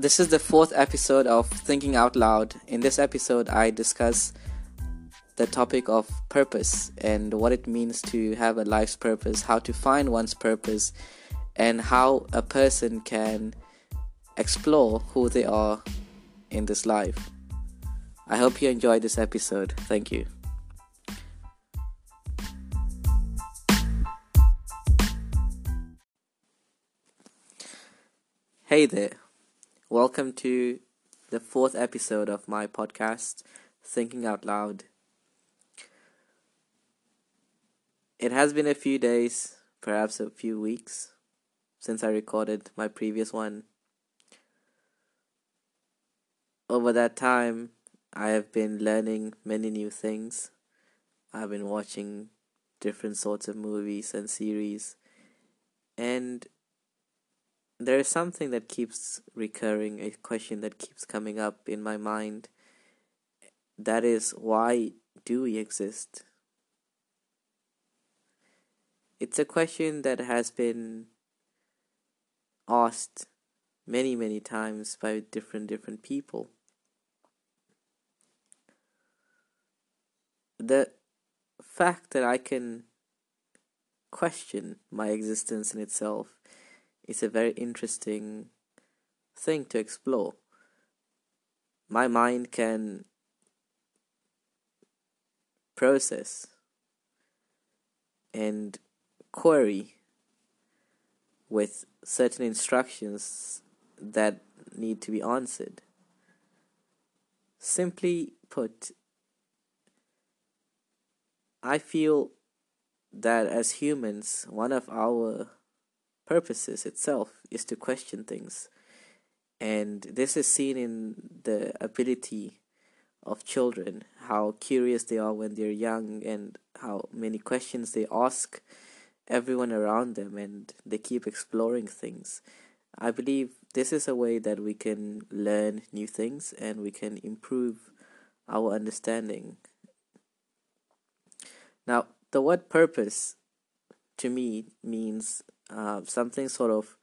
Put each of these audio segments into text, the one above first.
This is the fourth episode of Thinking Out Loud. In this episode, I discuss the topic of purpose and what it means to have a life's purpose, how to find one's purpose, and how a person can explore who they are in this life. I hope you enjoyed this episode. Thank you. Hey there. Welcome to the fourth episode of my podcast, Thinking Out Loud. It has been a few days, perhaps a few weeks, since I recorded my previous one. Over that time, I have been learning many new things. I've been watching different sorts of movies and series, and there is something that keeps recurring, a question that keeps coming up in my mind. That is, why do we exist? It's a question that has been asked many, many times by different, different people. The fact that I can question my existence in itself is a very interesting thing to explore. My mind can process and query with certain instructions that need to be answered. Simply put, I feel that as humans, one of our purposes itself is to question things. And this is seen in the ability of children, how curious they are when they're young, and how many questions they ask everyone around them, and they keep exploring things. I believe this is a way that we can learn new things and we can improve our understanding. Now, the word purpose to me means uh, something sort of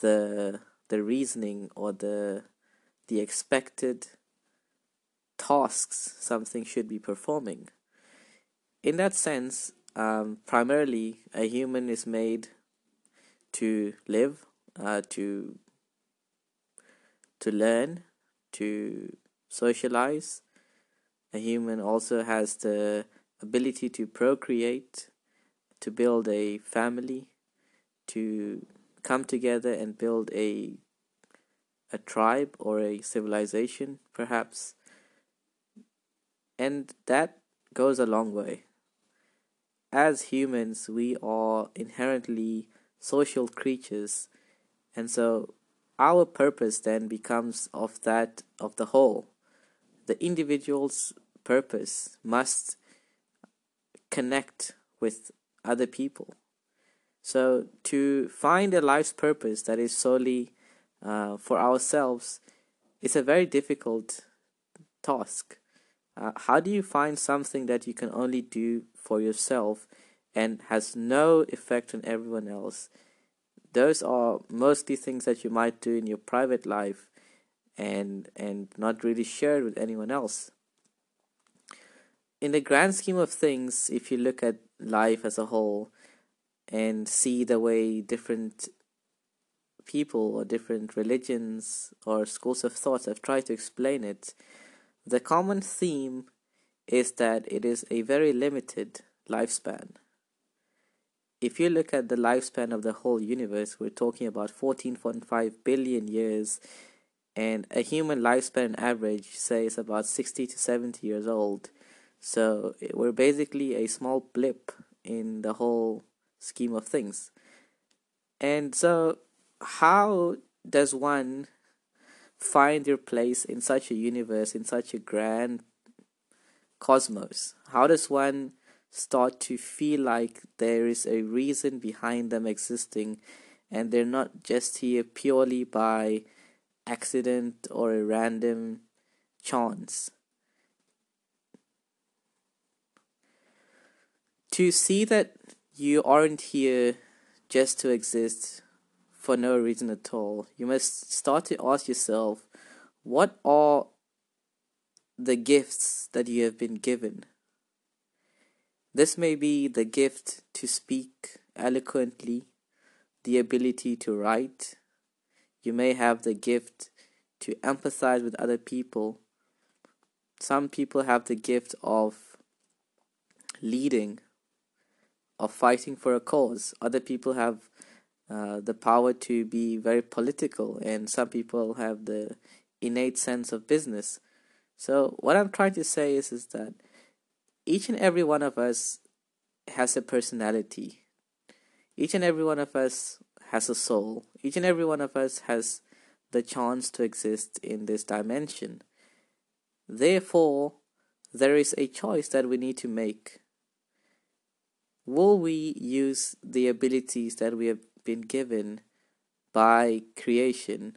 the the reasoning or the the expected tasks something should be performing. In that sense, um, primarily a human is made to live, uh, to to learn, to socialize. A human also has the ability to procreate, to build a family, to come together and build a a tribe or a civilization perhaps. And that goes a long way. As humans we are inherently social creatures and so our purpose then becomes of that of the whole. The individual's purpose must connect with other people so, to find a life's purpose that is solely uh, for ourselves is a very difficult task. Uh, how do you find something that you can only do for yourself and has no effect on everyone else? Those are mostly things that you might do in your private life and and not really shared with anyone else. In the grand scheme of things, if you look at life as a whole, and see the way different people or different religions or schools of thought have tried to explain it, the common theme is that it is a very limited lifespan. If you look at the lifespan of the whole universe, we're talking about 14.5 billion years, and a human lifespan average, say, is about 60 to 70 years old. So we're basically a small blip in the whole scheme of things. And so, how does one find their place in such a universe, in such a grand cosmos? How does one start to feel like there is a reason behind them existing and they're not just here purely by accident or a random chance? To see that you aren't here just to exist for no reason at all. You must start to ask yourself what are the gifts that you have been given? This may be the gift to speak eloquently, the ability to write. You may have the gift to empathize with other people. Some people have the gift of leading, of fighting for a cause. Other people have uh, the power to be very political, and some people have the innate sense of business. So, what I'm trying to say is, is that each and every one of us has a personality. Each and every one of us has a soul. Each and every one of us has the chance to exist in this dimension. Therefore, there is a choice that we need to make. Will we use the abilities that we have been given by creation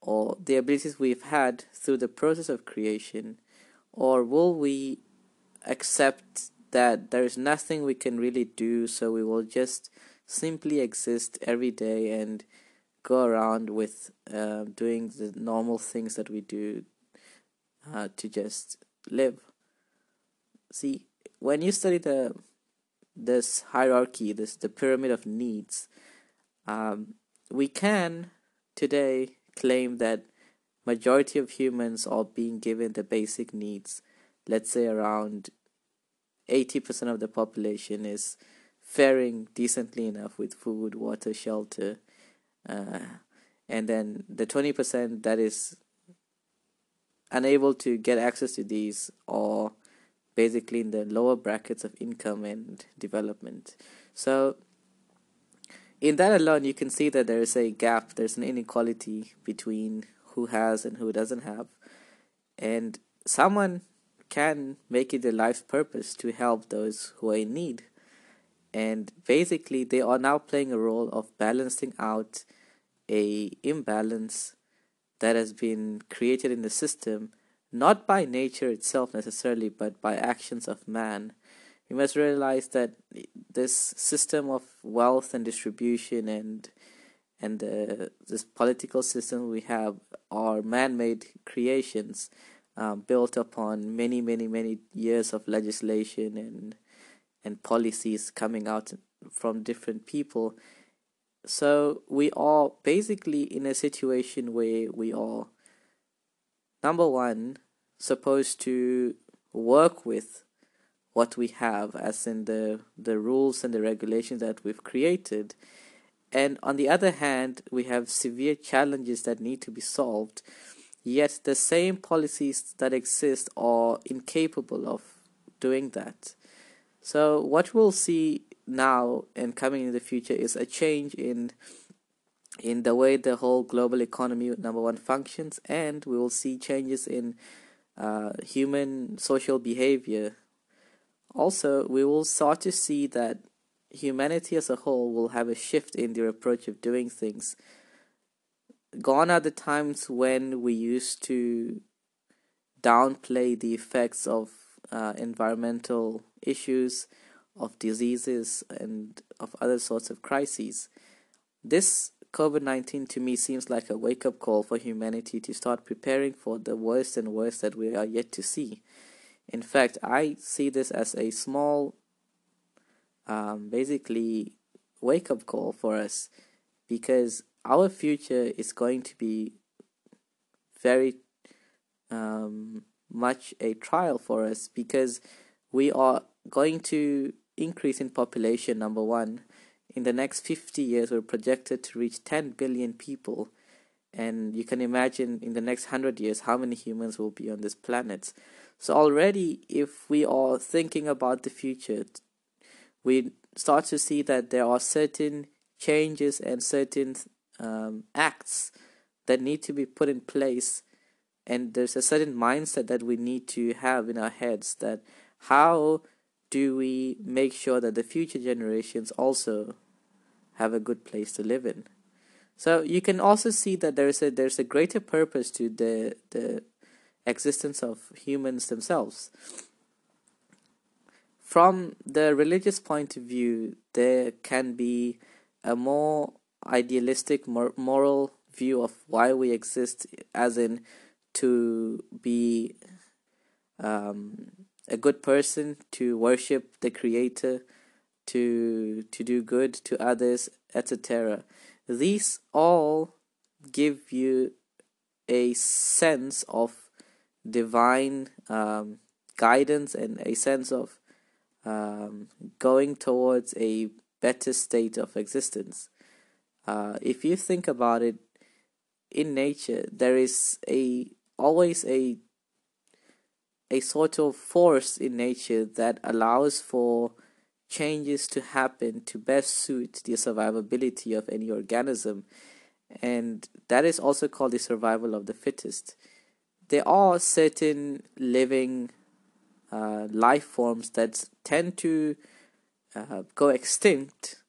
or the abilities we've had through the process of creation, or will we accept that there is nothing we can really do, so we will just simply exist every day and go around with uh, doing the normal things that we do uh, to just live. See, when you study the this hierarchy, this the pyramid of needs, um, we can today claim that majority of humans are being given the basic needs. Let's say around 80% of the population is faring decently enough with food, water, shelter, uh, and then the 20% that is unable to get access to these are basically in the lower brackets of income and development. So, in that alone, you can see that there is a gap, there's an inequality between who has and who doesn't have. And someone can make it their life's purpose to help those who are in need and basically they are now playing a role of balancing out a imbalance that has been created in the system not by nature itself necessarily but by actions of man we must realize that this system of wealth and distribution and and uh, this political system we have are man-made creations um, built upon many many many years of legislation and and policies coming out from different people. So we are basically in a situation where we are, number one, supposed to work with what we have, as in the, the rules and the regulations that we've created. And on the other hand, we have severe challenges that need to be solved, yet the same policies that exist are incapable of doing that. So what we'll see now and coming in the future is a change in in the way the whole global economy number one functions and we will see changes in uh, human social behavior also we will start to see that humanity as a whole will have a shift in their approach of doing things gone are the times when we used to downplay the effects of uh, environmental issues, of diseases, and of other sorts of crises. This COVID 19 to me seems like a wake up call for humanity to start preparing for the worst and worst that we are yet to see. In fact, I see this as a small, um, basically, wake up call for us because our future is going to be very um, much a trial for us because we are going to increase in population number one in the next 50 years we're projected to reach 10 billion people. And you can imagine in the next 100 years how many humans will be on this planet. So already if we are thinking about the future we start to see that there are certain changes and certain um, acts that need to be put in place. And there's a certain mindset that we need to have in our heads that how do we make sure that the future generations also have a good place to live in. So you can also see that there's a there's a greater purpose to the the existence of humans themselves. From the religious point of view there can be a more idealistic mor- moral view of why we exist, as in to be um, a good person, to worship the Creator, to to do good to others, etc. These all give you a sense of divine um, guidance and a sense of um, going towards a better state of existence. Uh, if you think about it, in nature there is a always a a sort of force in nature that allows for changes to happen to best suit the survivability of any organism. And that is also called the survival of the fittest. There are certain living uh, life forms that tend to uh, go extinct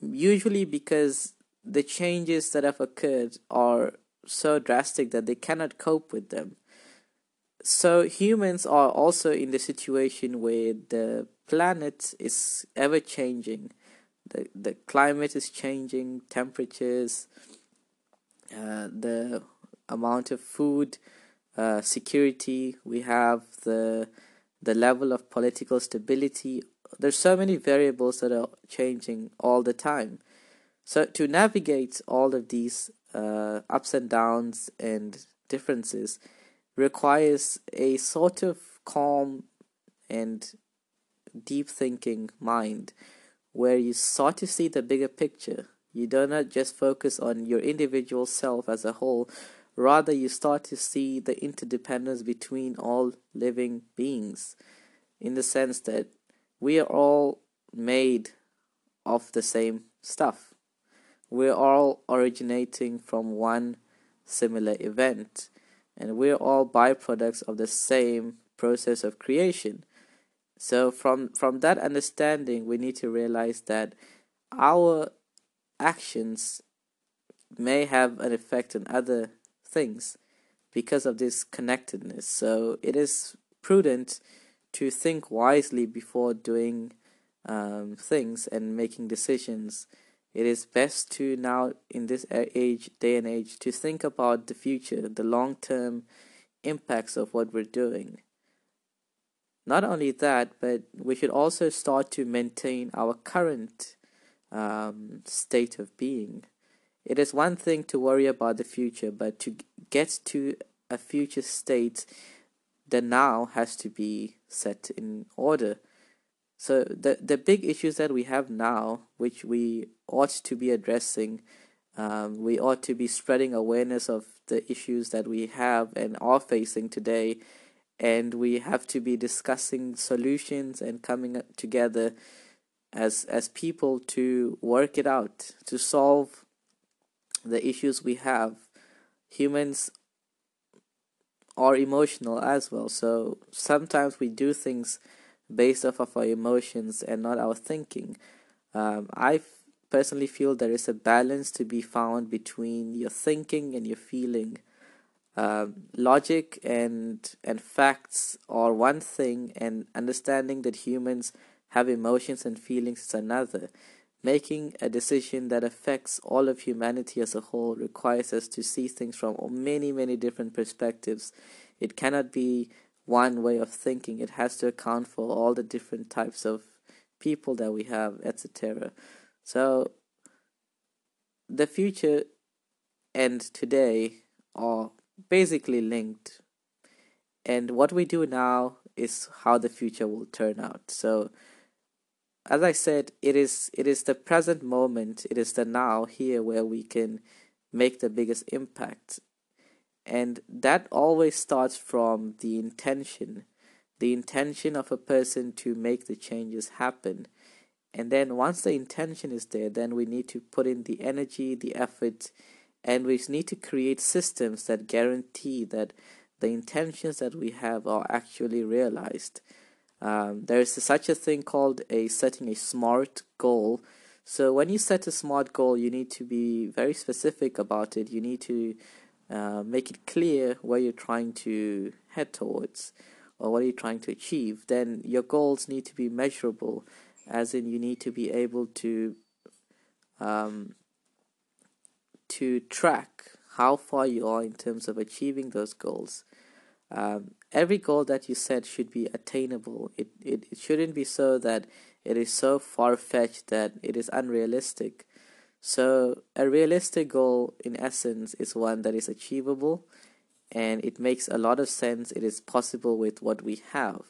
usually because the changes that have occurred are so drastic that they cannot cope with them. So humans are also in the situation where the planet is ever changing. The the climate is changing temperatures uh, the amount of food uh, security we have the the level of political stability. There's so many variables that are changing all the time. So to navigate all of these uh, ups and downs and differences requires a sort of calm and deep thinking mind where you start to see the bigger picture. You do not just focus on your individual self as a whole, rather, you start to see the interdependence between all living beings in the sense that we are all made of the same stuff. We're all originating from one similar event and we're all byproducts of the same process of creation. So from from that understanding, we need to realize that our actions may have an effect on other things because of this connectedness. So it is prudent to think wisely before doing um, things and making decisions it is best to now in this age day and age to think about the future the long term impacts of what we're doing not only that but we should also start to maintain our current um, state of being. It is one thing to worry about the future but to get to a future state the now has to be set in order. So the the big issues that we have now, which we ought to be addressing, um, we ought to be spreading awareness of the issues that we have and are facing today, and we have to be discussing solutions and coming together as as people to work it out to solve the issues we have. Humans are emotional as well, so sometimes we do things based off of our emotions and not our thinking. Um, I personally feel there is a balance to be found between your thinking and your feeling. Um, logic and and facts are one thing, and understanding that humans have emotions and feelings is another. Making a decision that affects all of humanity as a whole requires us to see things from many, many different perspectives. It cannot be one way of thinking. It has to account for all the different types of people that we have, etc. So the future and today are basically linked. And what we do now is how the future will turn out. So as I said, it is it is the present moment, it is the now here where we can make the biggest impact and that always starts from the intention the intention of a person to make the changes happen and then once the intention is there then we need to put in the energy the effort and we need to create systems that guarantee that the intentions that we have are actually realized. Um, there is such a thing called a setting a smart goal. So when you set a smart goal you need to be very specific about it. You need to uh, make it clear where you're trying to head towards or what you're trying to achieve, then your goals need to be measurable, as in you need to be able to um, to track how far you are in terms of achieving those goals. Um, every goal that you set should be attainable. It, it, it shouldn't be so that it is so far fetched that it is unrealistic. So, a realistic goal, in essence, is one that is achievable and it makes a lot of sense. It is possible with what we have.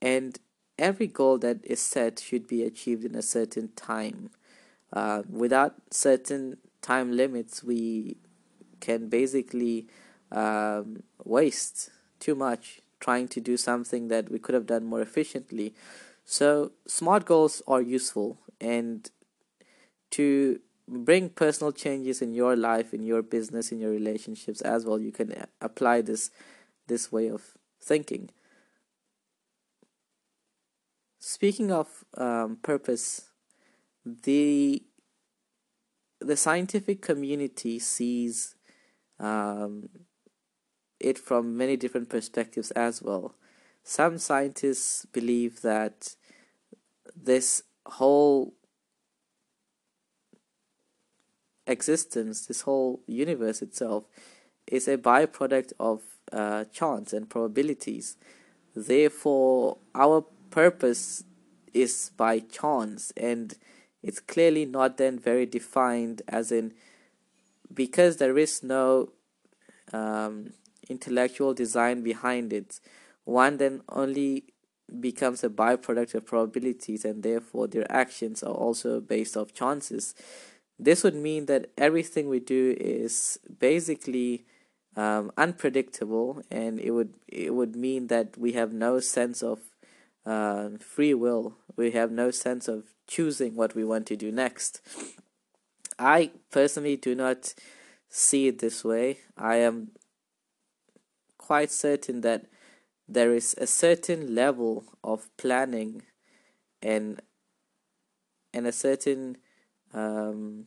And every goal that is set should be achieved in a certain time. Uh, without certain time limits, we can basically um, waste too much trying to do something that we could have done more efficiently. So, smart goals are useful, and to bring personal changes in your life, in your business, in your relationships as well, you can apply this this way of thinking. Speaking of um, purpose, the the scientific community sees um, it from many different perspectives as well. Some scientists believe that this whole existence, this whole universe itself, is a byproduct of uh, chance and probabilities. Therefore, our purpose is by chance, and it's clearly not then very defined, as in because there is no um, intellectual design behind it, one then only becomes a byproduct of probabilities and therefore their actions are also based off chances. This would mean that everything we do is basically um, unpredictable and it would it would mean that we have no sense of uh, free will. We have no sense of choosing what we want to do next. I personally do not see it this way. I am quite certain that there is a certain level of planning and and a certain um,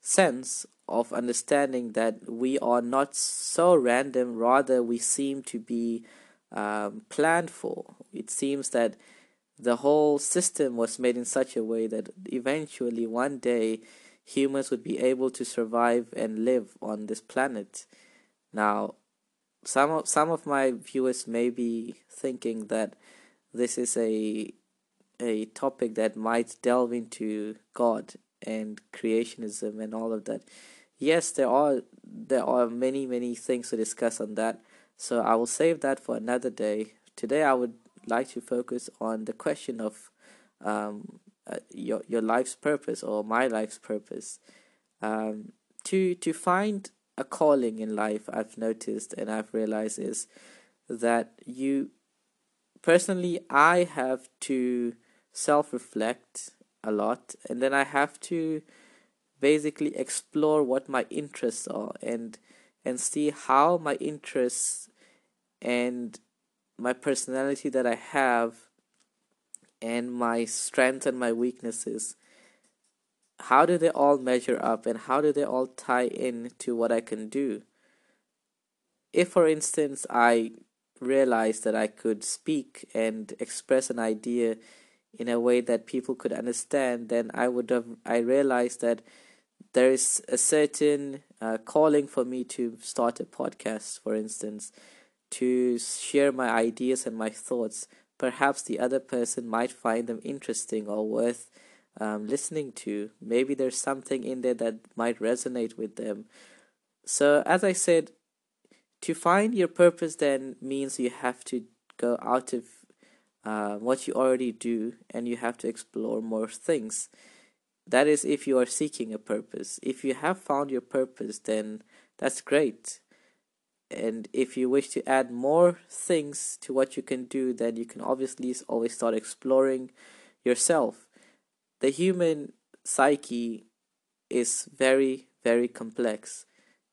sense of understanding that we are not so random rather we seem to be um, planned for it seems that the whole system was made in such a way that eventually one day humans would be able to survive and live on this planet now some of some of my viewers may be thinking that this is a a topic that might delve into God and creationism and all of that. Yes, there are there are many many things to discuss on that. So I will save that for another day. Today I would like to focus on the question of um, uh, your your life's purpose or my life's purpose. Um, to to find a calling in life I've noticed and I've realized is that you personally I have to self reflect a lot and then I have to basically explore what my interests are and and see how my interests and my personality that I have and my strengths and my weaknesses how do they all measure up and how do they all tie in to what I can do? If, for instance, I realized that I could speak and express an idea in a way that people could understand, then I would have, I realized that there is a certain uh, calling for me to start a podcast, for instance, to share my ideas and my thoughts. Perhaps the other person might find them interesting or worth um, listening to. Maybe there's something in there that might resonate with them. So, as I said, to find your purpose then means you have to go out of uh, what you already do and you have to explore more things. That is, if you are seeking a purpose. If you have found your purpose, then that's great. And if you wish to add more things to what you can do, then you can obviously always start exploring yourself the human psyche is very, very complex.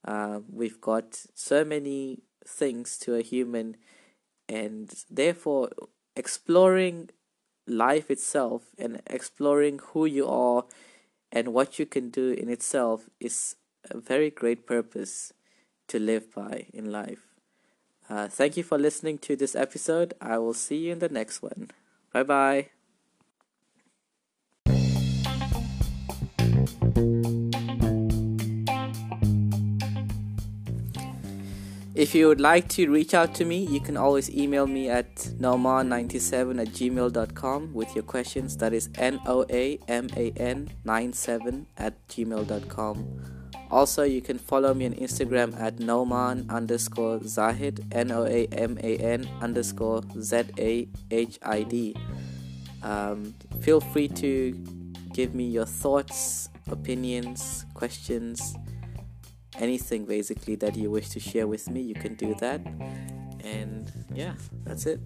Uh, we've got so many things to a human, and therefore, exploring life itself and exploring who you are and what you can do in itself is a very great purpose to live by in life. Uh, thank you for listening to this episode. I will see you in the next one. Bye bye. If you would like to reach out to me, you can always email me at noaman97 at gmail.com with your questions. That is N O A M A N 97 at gmail.com. Also, you can follow me on Instagram at noaman underscore zahid, N O A M A N underscore Z A H I D. Um, feel free to give me your thoughts, opinions, questions anything basically that you wish to share with me, you can do that. And yeah, that's it.